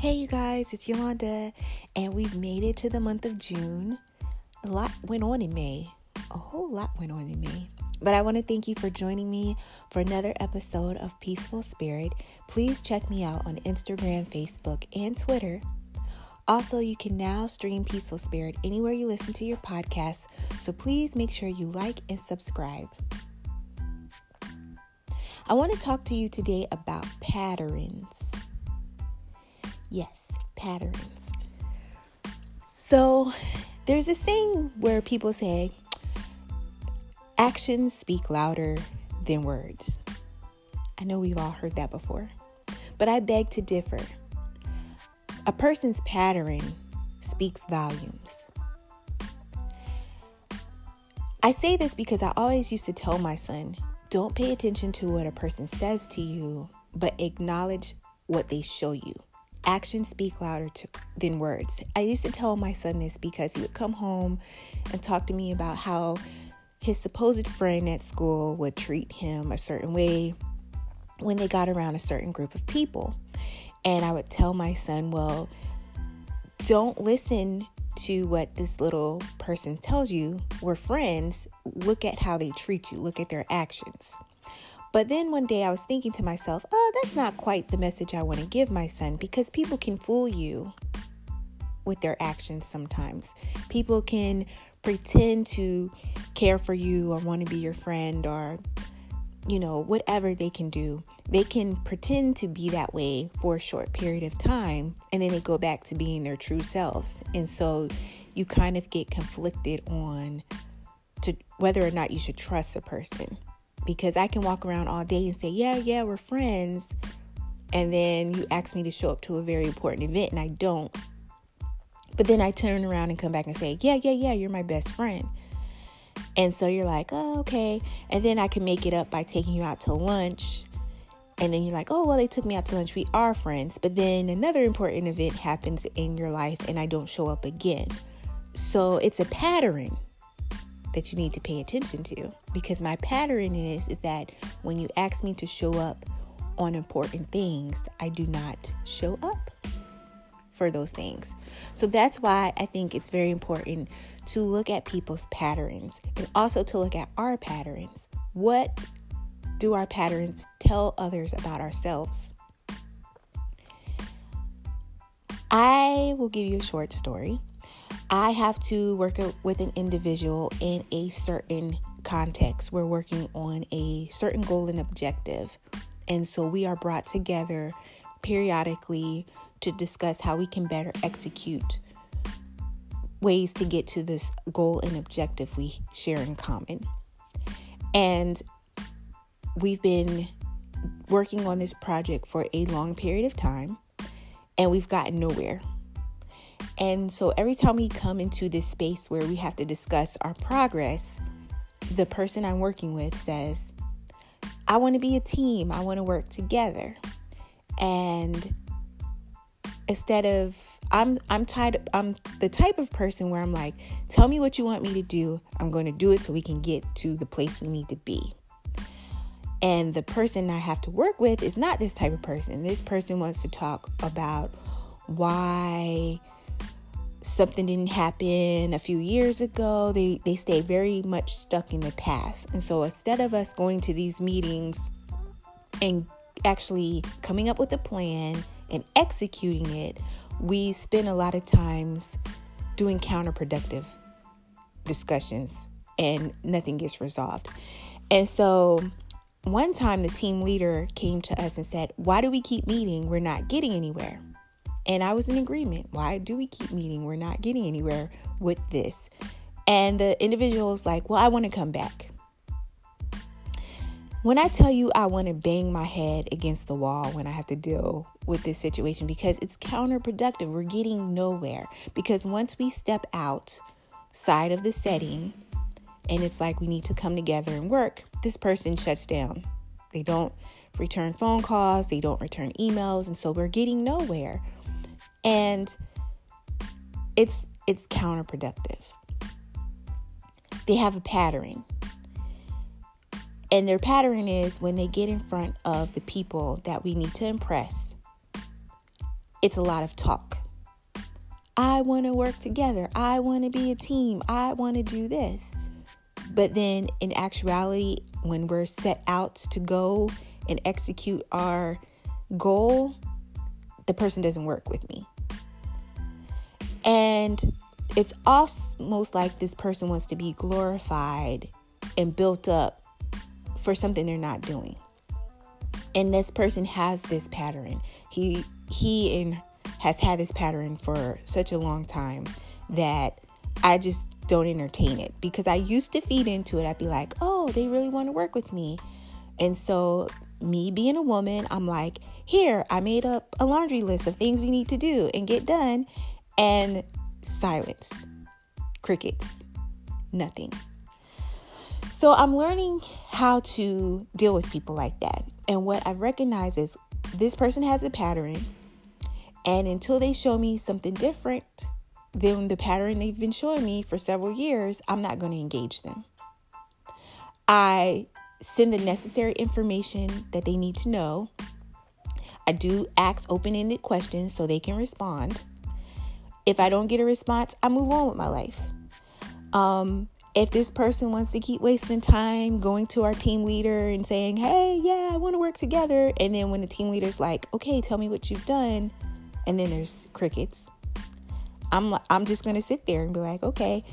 Hey, you guys, it's Yolanda, and we've made it to the month of June. A lot went on in May, a whole lot went on in May. But I want to thank you for joining me for another episode of Peaceful Spirit. Please check me out on Instagram, Facebook, and Twitter. Also, you can now stream Peaceful Spirit anywhere you listen to your podcasts, so please make sure you like and subscribe. I want to talk to you today about patterns. Yes, patterns. So there's this thing where people say actions speak louder than words. I know we've all heard that before, but I beg to differ. A person's pattern speaks volumes. I say this because I always used to tell my son, don't pay attention to what a person says to you, but acknowledge what they show you actions speak louder to, than words. I used to tell my son this because he would come home and talk to me about how his supposed friend at school would treat him a certain way when they got around a certain group of people. And I would tell my son, well, don't listen to what this little person tells you. We're friends. Look at how they treat you, look at their actions. But then one day I was thinking to myself, oh, that's not quite the message I want to give my son because people can fool you with their actions sometimes. People can pretend to care for you or want to be your friend or, you know, whatever they can do. They can pretend to be that way for a short period of time and then they go back to being their true selves. And so you kind of get conflicted on to whether or not you should trust a person because I can walk around all day and say, Yeah, yeah, we're friends. And then you ask me to show up to a very important event and I don't. But then I turn around and come back and say, Yeah, yeah, yeah, you're my best friend. And so you're like, Oh, okay. And then I can make it up by taking you out to lunch. And then you're like, Oh, well, they took me out to lunch. We are friends. But then another important event happens in your life and I don't show up again. So it's a pattern that you need to pay attention to because my pattern is is that when you ask me to show up on important things, I do not show up for those things. So that's why I think it's very important to look at people's patterns and also to look at our patterns. What do our patterns tell others about ourselves? I will give you a short story. I have to work with an individual in a certain context. We're working on a certain goal and objective. And so we are brought together periodically to discuss how we can better execute ways to get to this goal and objective we share in common. And we've been working on this project for a long period of time and we've gotten nowhere. And so every time we come into this space where we have to discuss our progress, the person I'm working with says, I want to be a team, I want to work together. And instead of I'm I'm tired I'm the type of person where I'm like, tell me what you want me to do. I'm going to do it so we can get to the place we need to be. And the person I have to work with is not this type of person. This person wants to talk about why something didn't happen a few years ago. They they stay very much stuck in the past. And so instead of us going to these meetings and actually coming up with a plan and executing it, we spend a lot of times doing counterproductive discussions and nothing gets resolved. And so one time the team leader came to us and said, "Why do we keep meeting? We're not getting anywhere." And I was in agreement. Why do we keep meeting? We're not getting anywhere with this. And the individual was like, Well, I want to come back. When I tell you I want to bang my head against the wall when I have to deal with this situation because it's counterproductive, we're getting nowhere. Because once we step outside of the setting and it's like we need to come together and work, this person shuts down. They don't return phone calls, they don't return emails, and so we're getting nowhere and it's it's counterproductive. They have a pattern. And their pattern is when they get in front of the people that we need to impress, it's a lot of talk. I want to work together. I want to be a team. I want to do this. But then in actuality, when we're set out to go and execute our goal, the person doesn't work with me. And it's almost like this person wants to be glorified and built up for something they're not doing. And this person has this pattern. He he and has had this pattern for such a long time that I just don't entertain it because I used to feed into it. I'd be like, "Oh, they really want to work with me." And so me being a woman, I'm like, "Here, I made up a laundry list of things we need to do and get done." And silence. Crickets. Nothing. So I'm learning how to deal with people like that. And what I recognize is this person has a pattern. And until they show me something different than the pattern they've been showing me for several years, I'm not going to engage them. I send the necessary information that they need to know. I do ask open ended questions so they can respond. If I don't get a response, I move on with my life. Um, if this person wants to keep wasting time going to our team leader and saying, hey, yeah, I want to work together. And then when the team leader's like, okay, tell me what you've done. And then there's crickets. I'm, I'm just going to sit there and be like, okay.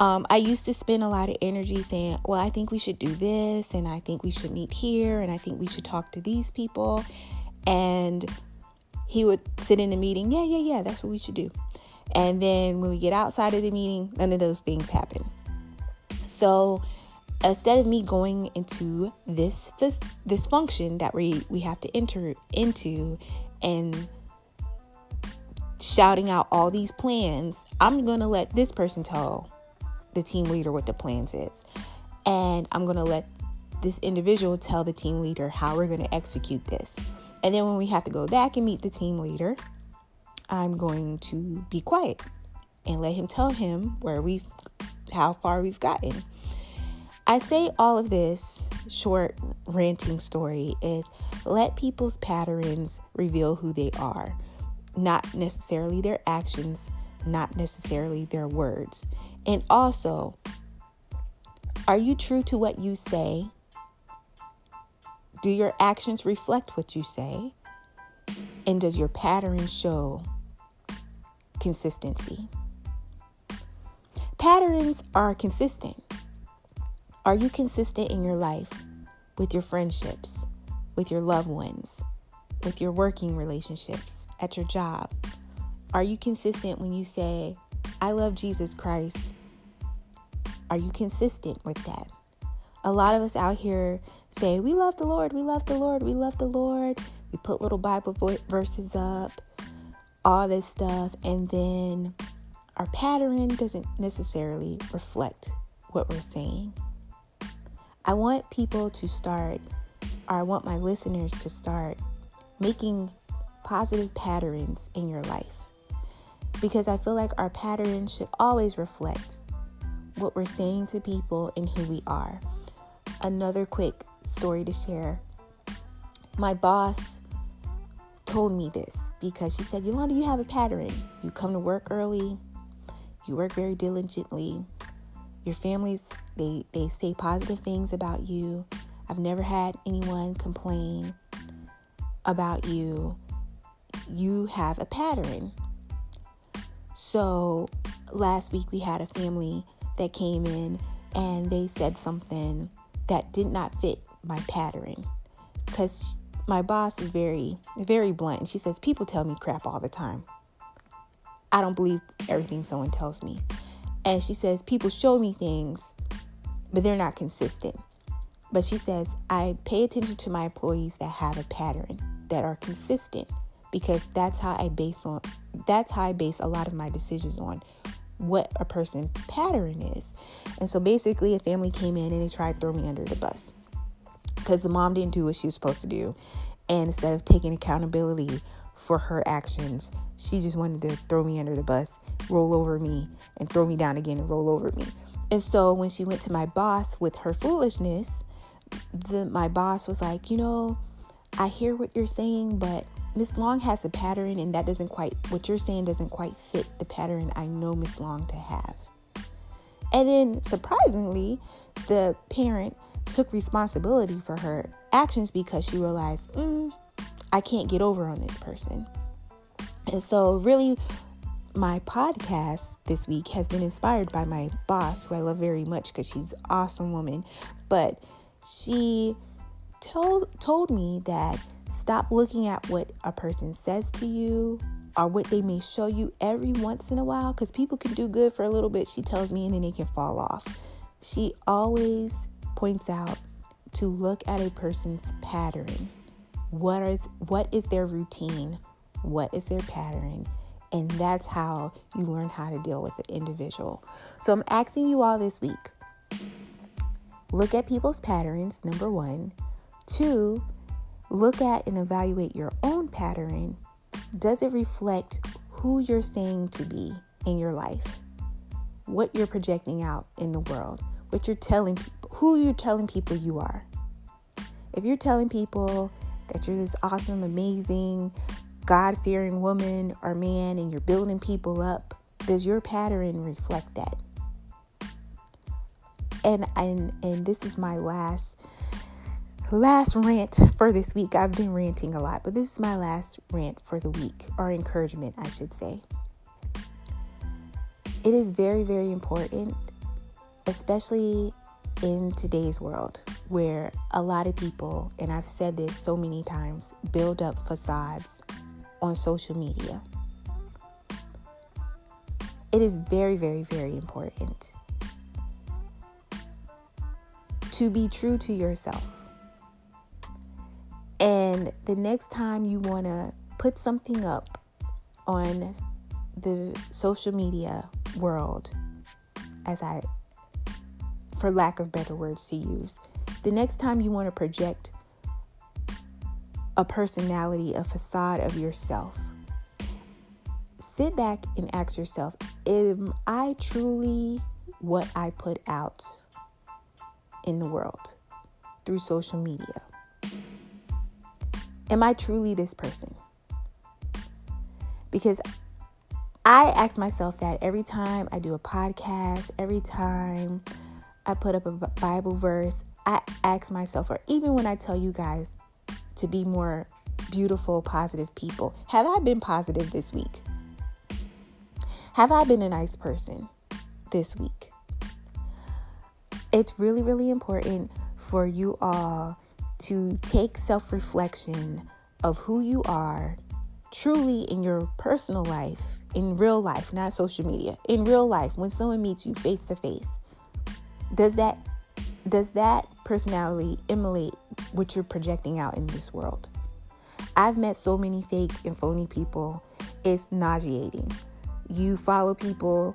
Um, I used to spend a lot of energy saying, well, I think we should do this. And I think we should meet here. And I think we should talk to these people. And he would sit in the meeting, yeah, yeah, yeah, that's what we should do. And then when we get outside of the meeting, none of those things happen. So instead of me going into this this, this function that we we have to enter into and shouting out all these plans, I'm going to let this person tell the team leader what the plans is. And I'm going to let this individual tell the team leader how we're going to execute this. And then when we have to go back and meet the team leader, I'm going to be quiet and let him tell him where we've how far we've gotten. I say all of this short ranting story is let people's patterns reveal who they are, not necessarily their actions, not necessarily their words. And also, are you true to what you say? Do your actions reflect what you say? And does your pattern show consistency? Patterns are consistent. Are you consistent in your life with your friendships, with your loved ones, with your working relationships, at your job? Are you consistent when you say, I love Jesus Christ? Are you consistent with that? A lot of us out here say, We love the Lord, we love the Lord, we love the Lord. We put little Bible verses up, all this stuff, and then our pattern doesn't necessarily reflect what we're saying. I want people to start, or I want my listeners to start making positive patterns in your life because I feel like our pattern should always reflect what we're saying to people and who we are. Another quick story to share. My boss told me this because she said, Yolanda, you have a pattern. You come to work early, you work very diligently. Your families, they, they say positive things about you. I've never had anyone complain about you. You have a pattern. So last week we had a family that came in and they said something that did not fit my pattern because my boss is very very blunt and she says people tell me crap all the time I don't believe everything someone tells me. And she says, People show me things, but they're not consistent. But she says, I pay attention to my employees that have a pattern, that are consistent, because that's how I base on that's how I base a lot of my decisions on what a person pattern is. And so basically a family came in and they tried to throw me under the bus. Because the mom didn't do what she was supposed to do. And instead of taking accountability for her actions. She just wanted to throw me under the bus, roll over me, and throw me down again and roll over me. And so when she went to my boss with her foolishness, the my boss was like, "You know, I hear what you're saying, but Miss Long has a pattern, and that doesn't quite, what you're saying doesn't quite fit the pattern I know Miss Long to have. And then surprisingly, the parent took responsibility for her actions because she realized, mm, I can't get over on this person. And so, really, my podcast this week has been inspired by my boss, who I love very much because she's an awesome woman. But she told told me that stop looking at what a person says to you or what they may show you every once in a while because people can do good for a little bit she tells me and then they can fall off. She always points out to look at a person's pattern. What is what is their routine? What is their pattern? And that's how you learn how to deal with the individual. So i'm asking you all this week look at people's patterns number one. Two look at and evaluate your own pattern. Does it reflect who you're saying to be in your life? What you're projecting out in the world. What you're telling people who you're telling people you are. If you're telling people that you're this awesome, amazing, God fearing woman or man and you're building people up, does your pattern reflect that? And and and this is my last last rant for this week. I've been ranting a lot, but this is my last rant for the week or encouragement, I should say. It is very very important especially in today's world where a lot of people, and I've said this so many times, build up facades on social media. It is very, very, very important to be true to yourself. And the next time you want to put something up on the social media world, as I for lack of better words to use. The next time you want to project a personality, a facade of yourself, sit back and ask yourself Am I truly what I put out in the world through social media? Am I truly this person? Because I ask myself that every time I do a podcast, every time I put up a Bible verse, I ask myself, or even when I tell you guys to be more beautiful, positive people, have I been positive this week? Have I been a nice person this week? It's really, really important for you all to take self reflection of who you are truly in your personal life, in real life, not social media, in real life, when someone meets you face to face does that does that personality emulate what you're projecting out in this world? I've met so many fake and phony people. It's nauseating. You follow people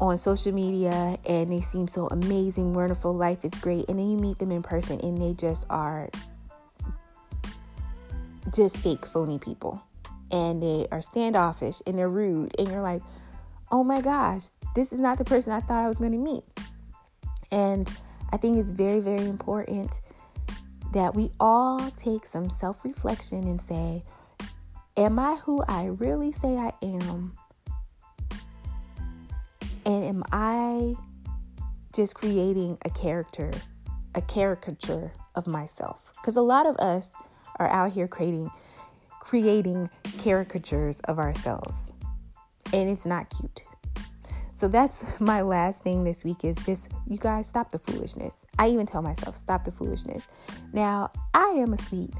on social media and they seem so amazing, wonderful, life is great, and then you meet them in person and they just are just fake phony people. And they are standoffish and they're rude and you're like, "Oh my gosh, this is not the person I thought I was going to meet." And I think it's very, very important that we all take some self reflection and say, Am I who I really say I am? And am I just creating a character, a caricature of myself? Because a lot of us are out here creating creating caricatures of ourselves. And it's not cute. So that's my last thing this week is just you guys stop the foolishness. I even tell myself stop the foolishness. Now, I am a sweet,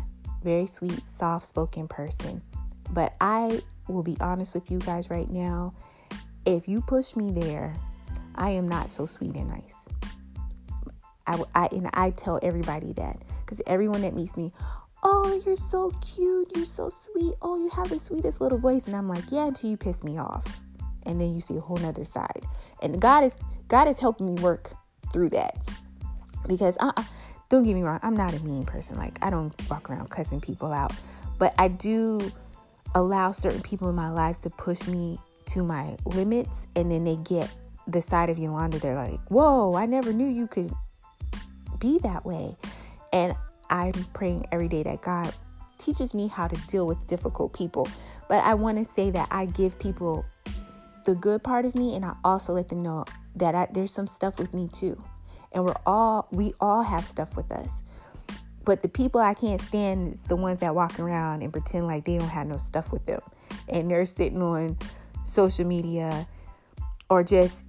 very sweet, soft-spoken person, but I will be honest with you guys right now. If you push me there, I am not so sweet and nice. I, I and I tell everybody that because everyone that meets me, oh, you're so cute, you're so sweet, oh, you have the sweetest little voice, and I'm like, yeah, until you piss me off and then you see a whole nother side. And God is God is helping me work through that because uh, don't get me wrong, I'm not a mean person. Like I don't walk around cussing people out, but I do allow certain people in my life to push me to my limits, and then they get the side of Yolanda. They're like, "Whoa, I never knew you could be that way," and I'm praying every day that God teaches me how to deal with difficult people. But I want to say that I give people the good part of me and I also let them know that I, there's some stuff with me too. And we're all we all have stuff with us. But the people I can't stand is the ones that walk around and pretend like they don't have no stuff with them. And they're sitting on social media or just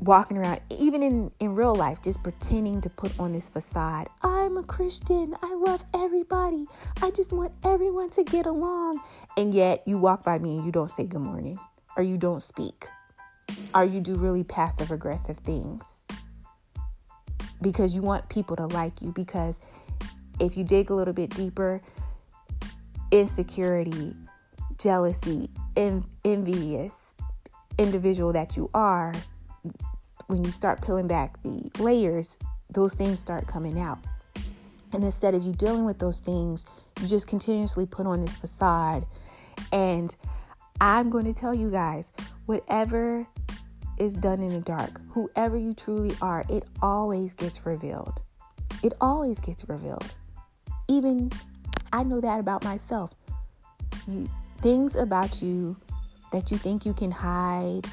walking around, even in, in real life, just pretending to put on this facade. I'm a Christian. I love everybody. I just want everyone to get along. And yet you walk by me and you don't say good morning or you don't speak or you do really passive aggressive things because you want people to like you. Because if you dig a little bit deeper, insecurity, jealousy, en- envious individual that you are, when you start peeling back the layers, those things start coming out. And instead of you dealing with those things, you just continuously put on this facade. And I'm going to tell you guys whatever is done in the dark, whoever you truly are, it always gets revealed. It always gets revealed. Even I know that about myself. Things about you that you think you can hide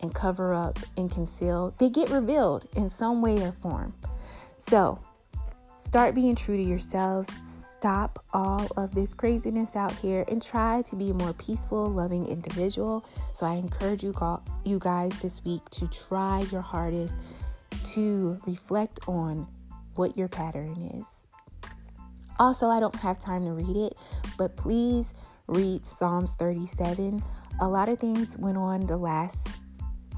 and cover up and conceal, they get revealed in some way or form. So, start being true to yourselves. Stop all of this craziness out here and try to be a more peaceful, loving individual. So, I encourage you, you guys this week to try your hardest to reflect on what your pattern is. Also, I don't have time to read it, but please read Psalms 37. A lot of things went on the last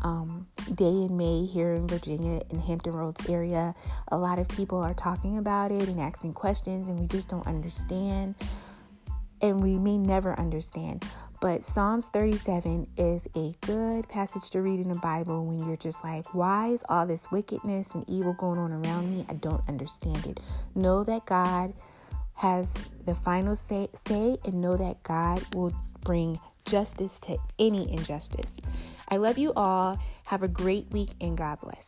um, day in May here in Virginia, in Hampton Roads area. A lot of people are talking about it and asking questions, and we just don't understand. And we may never understand. But Psalms 37 is a good passage to read in the Bible when you're just like, why is all this wickedness and evil going on around me? I don't understand it. Know that God has the final say, say and know that God will bring justice to any injustice. I love you all. Have a great week and God bless.